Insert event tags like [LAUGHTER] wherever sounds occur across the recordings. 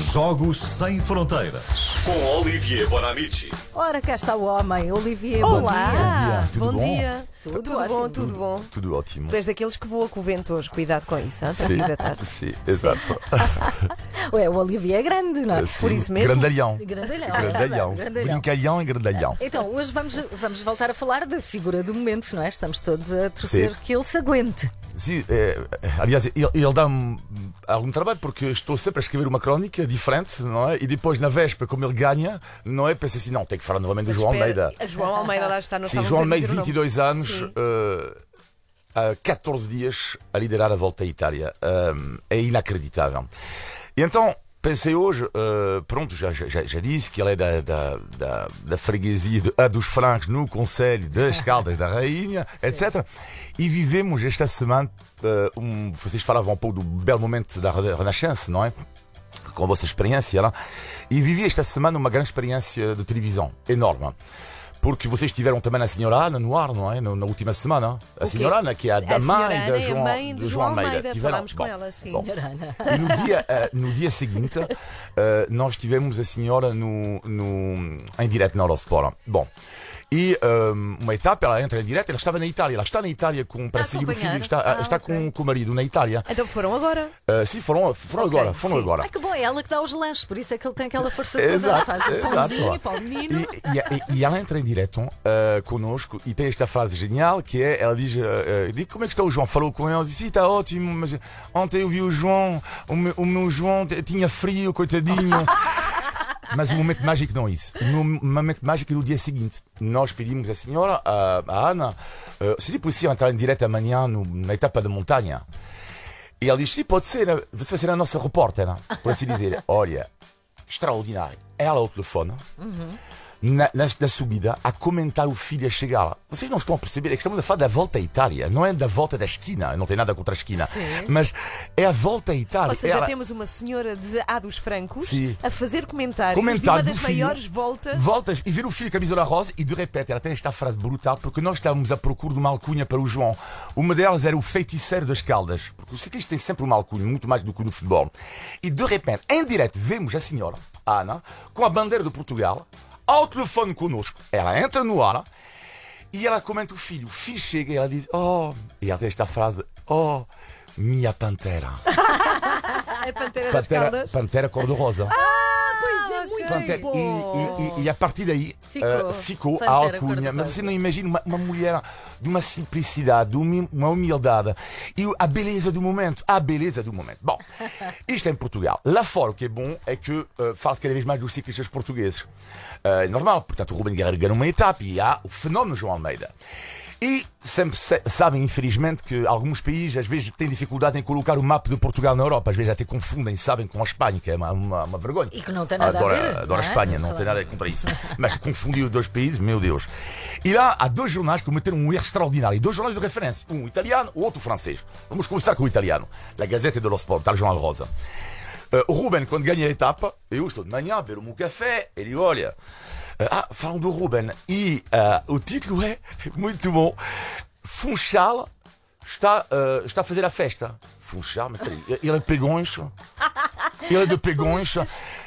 Jogos Sem Fronteiras. Com Olivier Bonamici. Ora, cá está o homem, Olivier. Olá! Tudo Bom bom? dia! Tudo Tudo, ótimo. bom, tudo bom. Tudo ótimo. Tu és daqueles que voa com o vento hoje, cuidado com isso, às Sim, 5 da tarde. sim, exato. [LAUGHS] Ué, o Olivier é grande, não é? Sim. Por isso mesmo? Grandalhão. Grandalhão. Grandalhão. Grandalhão. Brincalhão e grandalhão. Então, hoje vamos, vamos voltar a falar da figura do momento, não é? Estamos todos a torcer Sim. que ele se aguente. Sim, é, aliás, ele, ele dá-me algum trabalho porque estou sempre a escrever uma crónica diferente, não é? E depois, na véspera, como ele ganha, não é? Pensei assim, não, tem que falar novamente do João Almeida. João Almeida lá está, não Sim, João Almeida, dizer o nome. 22 anos, Sim. eh, há 14 dias a liderar a volta à Itália. Um, é inacreditável. E então, pensei hoje, eh, pronto, já, já, já- disse que ele é da, da, da, da freguesia de, a dos Francos no Conselho das [LAUGHS] Caldas da Rainha, etc. E vivemos esta semana, eh, um, vocês falavam um pouco do belo momento da Rena- Renascença, não é? Com a vossa experiência lá. E vivi esta semana uma grande experiência de televisão, enorme. Porque vocês tiveram também a senhora Ana no ar, não é? Na última semana. A senhora Ana, que é a da A mãe Ana da é João, mãe de João Almeida, Tiveram- falámos com ela, sim. bom. E no dia, eh, no dia seguinte, eh, nós tivemos a senhora no, no, em direto na Eurosport. Bom. E eh, uma etapa, ela entra em direto, ela estava na Itália, ela está na Itália com, para seguir o filho, está, Ah, está ok. com, com o marido na Itália. Então foram agora. Eh, sim, foram, foram Ok, agora, foram sim. agora. Ai, que bom, é ela que dá os lanches, por isso é que ele tem aquela força toda. Exato, Faz o exato. pãozinho para o menino. E, e- e ela entra em direto uh, connosco e tem esta frase genial que é, ela diz, uh, uh, diz como é que está o João? Falou com ele, disse, está ótimo, mas ontem eu vi o João, o meu, o meu João tinha frio, coitadinho. [LAUGHS] Mas o momento mágico não é isso. O momento mágico é no dia seguinte. Nós pedimos à senhora, a, a Ana, uh, seria possível entrar em direto amanhã no- na etapa da montanha? E ela diz, sim, pode ser, né? você vai ser a nossa repórter, né? por assim dizer. Olha, extraordinário. Ela ao telefone, na, na, na subida, a comentar o filho a chegar. Vocês não estão a perceber, é que estamos a falar da volta à Itália, não é da volta da esquina, não tem nada contra a esquina, Sim. mas é a volta à Itália. Ou seja, Ela- temos uma senhora de A dos Francos Sim. a fazer comentários comentário de uma das filho, maiores voltas. Voltas e ver o filho com a camisola rosa e de repente ela tem esta frase brutal porque nós estávamos à procura de uma alcunha para o João. Uma delas era o feiticeiro das caldas, porque o ciclista tem sempre uma alcunha, muito mais do que no futebol. E de repente, em direto, vemos a senhora, Ana, com a bandeira de Portugal, ao telefone connosco. Ela entra no ar e ela comenta o filho. O filho chega e ela diz: Oh, e ela tem esta frase: Oh, minha pantera. A [LAUGHS] Pantera das Pantera, Caldas. pantera cor-de-rosa. É, Pantera. bom. E, e- e- a partir daí Ficou. eh, ficou a alcunha. Mas você não imagina uma, uma mulher de uma simplicidade, de uma humildade e a beleza do momento. A beleza do momento. Bom, [LAUGHS] isto é em Portugal. Lá fora, o que é bom é que eh, fala-se cada vez mais dos ciclistas portugueses. Eh, É normal, portanto, o Ruben Guerreiro ganha uma etapa e há o fenómeno João Almeida. E sempre se- sabem, infelizmente, que alguns países às vezes têm dificuldade em colocar o mapa de Portugal na Europa. Às vezes até confundem, sabem, com a Espanha, que é uma, uma, uma vergonha. E que não tem nada a adoro, ver, Adoro não a é? Espanha, não tem nada contra isso. Mas confundir os dois países, meu Deus. E lá há dois jornais que cometeram um erro extraordinário. Dois jornais de referência. Um italiano, o outro francês. Vamos começar com o italiano. La Gazeta dello Sport, tal jornal rosa. O Ruben, quando ganha a etapa, eu estou de manhã, beber o meu café, ele olha. Ah, falam do Ruben. E eh, o título é muito bom. Funchal está, eh, está a fazer a festa. Funchal, mas peraí, ele é Pegões. Ele é de Pegões.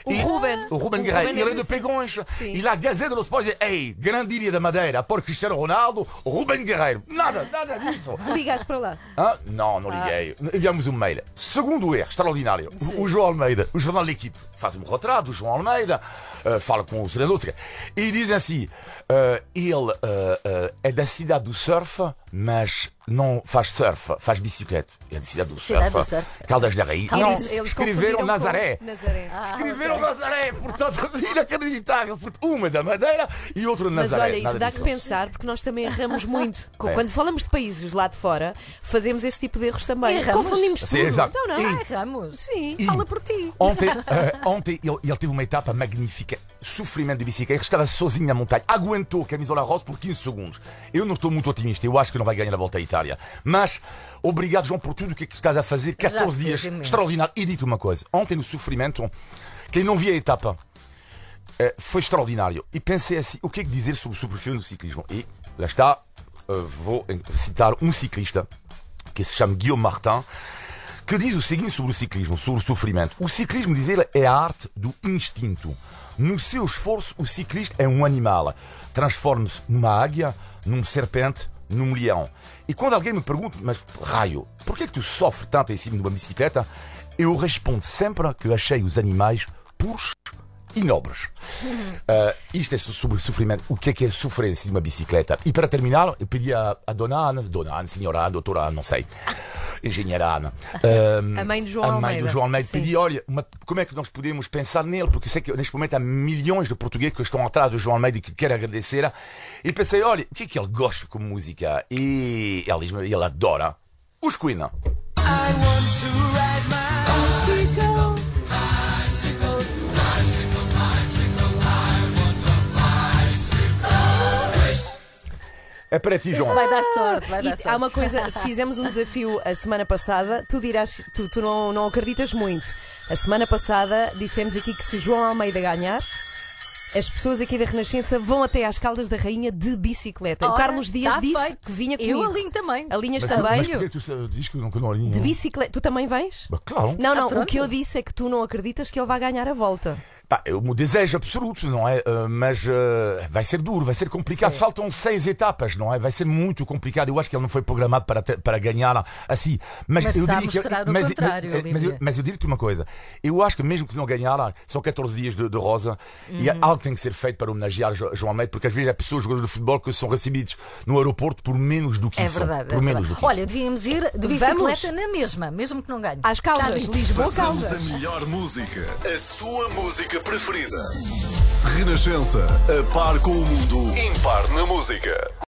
O Ruben. O Ruben Guerreiro, Ruben é ele é de Pegões. Sim. E lá, Gazeta dello Sport diz: Ei, grande ilha da Madeira, por Cristiano Ronaldo, Ruben Guerreiro. Nada, nada disso. Ligaste para lá. Hã? Não, não liguei. Enviamos um mail. Segundo erro, extraordinário. O, o João Almeida, o jornal da equipe, faz um retrato do João Almeida, eh, fala com o senador, e diz assim: eh, ele eh, é da cidade do surf, mas não faz surf, faz bicicleta. É da cidade do Cidade surf. do surf. Caldas da Rainha. Não, Eles- escreveram Nazaré. Nazaré. Ah, Escreveram Nazaré, portanto, [LAUGHS] inacreditável. Uma da Madeira e outra Mas Nazaré. olha, isso dá que pensar porque nós também erramos muito. [LAUGHS] É. Quando falamos de países lá de fora, fazemos esse tipo de erros também. Erramos? Confundimos tudo. Sim, exato. Então não. E- Ai, Ramos. Sim. E- Fala por ti. Ontem, [LAUGHS] eh, ontem ele, ele teve uma etapa magnífica, sofrimento de bicicleta, estava sozinho na montanha, aguentou a camisola rosa por 15 segundos. Eu não estou muito otimista, eu acho que não vai ganhar a volta à Itália. Mas obrigado, João, por tudo o que, é que estás a fazer. 14 fez dias, extraordinário. E dito uma coisa: ontem no sofrimento, quem não via a etapa eh, foi extraordinário. E pensei assim: o que é que dizer sobre o superfície do ciclismo? E lá está, eh, vou citar um ciclista que se chama Guillaume Martin que diz o seguinte sobre o ciclismo, sobre o sofrimento. O ciclismo, diz ele, é a arte do instinto. No seu esforço, o ciclista é um animal. Transforma-se numa águia, num serpente, num leão. E quando alguém me pergunta, mas raio, por que, é que tu sofres tanto em cima de uma bicicleta? Eu respondo sempre que achei os animais puros e nobres. Uh, isto é sobre sofrimento. O que é que é sofrer em cima de uma bicicleta? E para terminar, eu pedi a, a Dona Ana, Dona Ana, Senhora Ana, Doutora Ana, não sei, Engenheira Ana, uh, [LAUGHS] A mãe do João a mãe Almeida. do João Almeida, pedi, olha, uma- como é que nós podemos pensar nele? Porque sei que neste momento há milhões de portugueses que estão atrás do João Almeida e que querem agradecer. E pensei, olha, o que é que ele gosta como música? E ele, diz-me, ele adora os Queen. É para ti, Isto João. vai dar sorte, vai E dar sorte. há uma coisa, fizemos um desafio a semana passada, tu dirás, tu, tu não, não acreditas muito. A semana passada dissemos aqui que se João Almeida ganhar, as pessoas aqui da Renascença vão até às Caldas da Rainha de bicicleta. o Ora, Carlos Dias tá disse feito. que vinha Eu comigo. alinho também. Alinhas Mas, também? mas porquê que tu dizes que não, que não alinho? De bicicleta. Tu também vens? Claro. Não, não, o pronto. que eu disse é que tu não acreditas que ele vai ganhar a volta. Pá, é o meu desejo absoluto, não é? Uh, mas uh, vai ser duro, vai ser complicado. Sim. Faltam seis etapas, não é? Vai ser muito complicado. Eu acho que ele não foi programado para, ter- para ganhar assim. Mas, Mas eu diria que- o mas, contrário, mas, mas, eu, mas eu digo-te uma coisa. Eu acho que mesmo que não ganhar, são 14 dias de, de rosa e Uhum. algo tem que ser feito para homenagear Jo- João Almeida, porque às vezes há pessoas, jogadores de futebol, que são recebidos no aeroporto por menos do que É isso. verdade. Por é menos verdade. do que Olha, isso. devíamos ir de Vamos. bicicleta na mesma, mesmo que não ganhe. Às Caldas. Lisboa, Passamos a Caldas. melhor música, a sua música preferida. Renascença, a par com o mundo, impar na música.